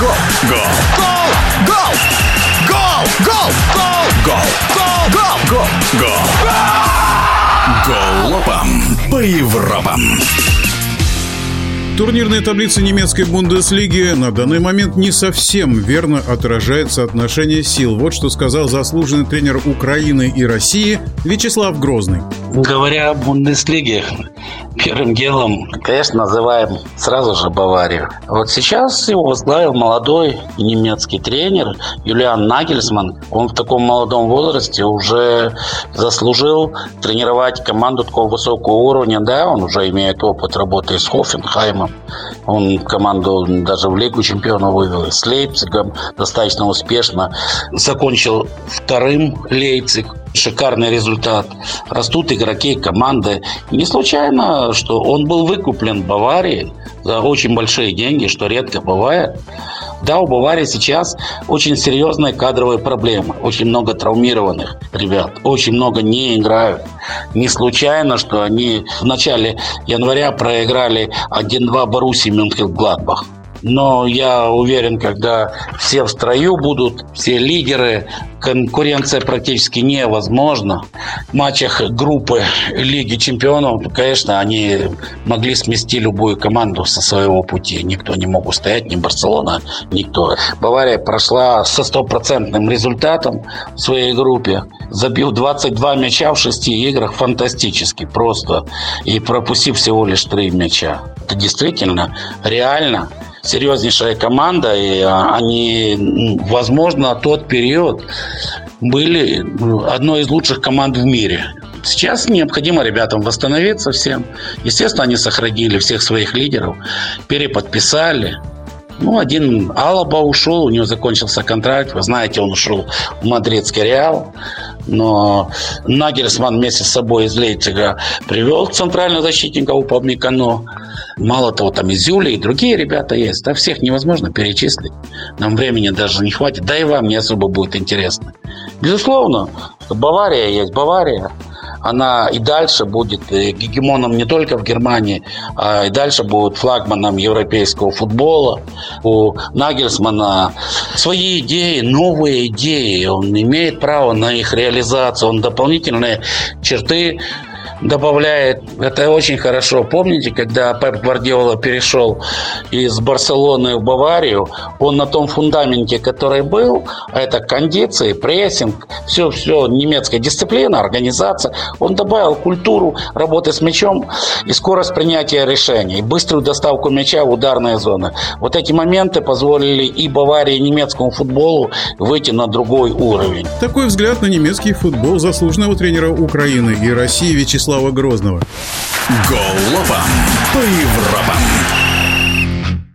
Гол! Гол! Гол! Гол! Гол! Гол! Гол! Гол! Гол! Гол! Голопом по Европам! Турнирная таблица немецкой Бундеслиги на данный момент не совсем верно отражает соотношение сил. Вот что сказал заслуженный тренер Украины и России Вячеслав Грозный. Говоря о Бундеслиге, первым делом, конечно, называем сразу же Баварию. Вот сейчас его возглавил молодой немецкий тренер Юлиан Нагельсман. Он в таком молодом возрасте уже заслужил тренировать команду такого высокого уровня. Да, он уже имеет опыт работы с Хофенхаймом. Он команду даже в Лигу чемпионов вывел. С Лейпцигом достаточно успешно. Закончил вторым Лейпциг шикарный результат. Растут игроки команды. Не случайно, что он был выкуплен Баварией за очень большие деньги, что редко бывает. Да, у Баварии сейчас очень серьезные кадровые проблемы. Очень много травмированных ребят. Очень много не играют. Не случайно, что они в начале января проиграли 1-2 Баруси Мюнхен-Гладбах. Но я уверен, когда все в строю будут, все лидеры, конкуренция практически невозможна. В матчах группы Лиги Чемпионов, конечно, они могли смести любую команду со своего пути. Никто не мог устоять, ни Барселона, никто. Бавария прошла со стопроцентным результатом в своей группе, забил 22 мяча в шести играх, фантастически просто, и пропустив всего лишь три мяча. Это действительно реально серьезнейшая команда, и а, они, возможно, тот период были одной из лучших команд в мире. Сейчас необходимо ребятам восстановиться всем. Естественно, они сохранили всех своих лидеров, переподписали. Ну, один Алаба ушел, у него закончился контракт. Вы знаете, он ушел в мадридский Реал. Но Нагельсман вместе с собой из Лейпцига привел центрального защитника Упамикано. Мало того, там и Зюля, и другие ребята есть. Да всех невозможно перечислить. Нам времени даже не хватит. Да и вам не особо будет интересно. Безусловно, Бавария есть Бавария она и дальше будет э, гегемоном не только в Германии, а и дальше будет флагманом европейского футбола. У Нагельсмана свои идеи, новые идеи. Он имеет право на их реализацию. Он дополнительные черты добавляет. Это очень хорошо. Помните, когда Пеп Гвардиола перешел из Барселоны в Баварию, он на том фундаменте, который был, а это кондиции, прессинг, все, все, немецкая дисциплина, организация, он добавил культуру работы с мячом и скорость принятия решений, быструю доставку мяча в ударные зоны. Вот эти моменты позволили и Баварии, и немецкому футболу выйти на другой уровень. Такой взгляд на немецкий футбол заслуженного тренера Украины и России Вячеслава Грозного. Голова по Европам.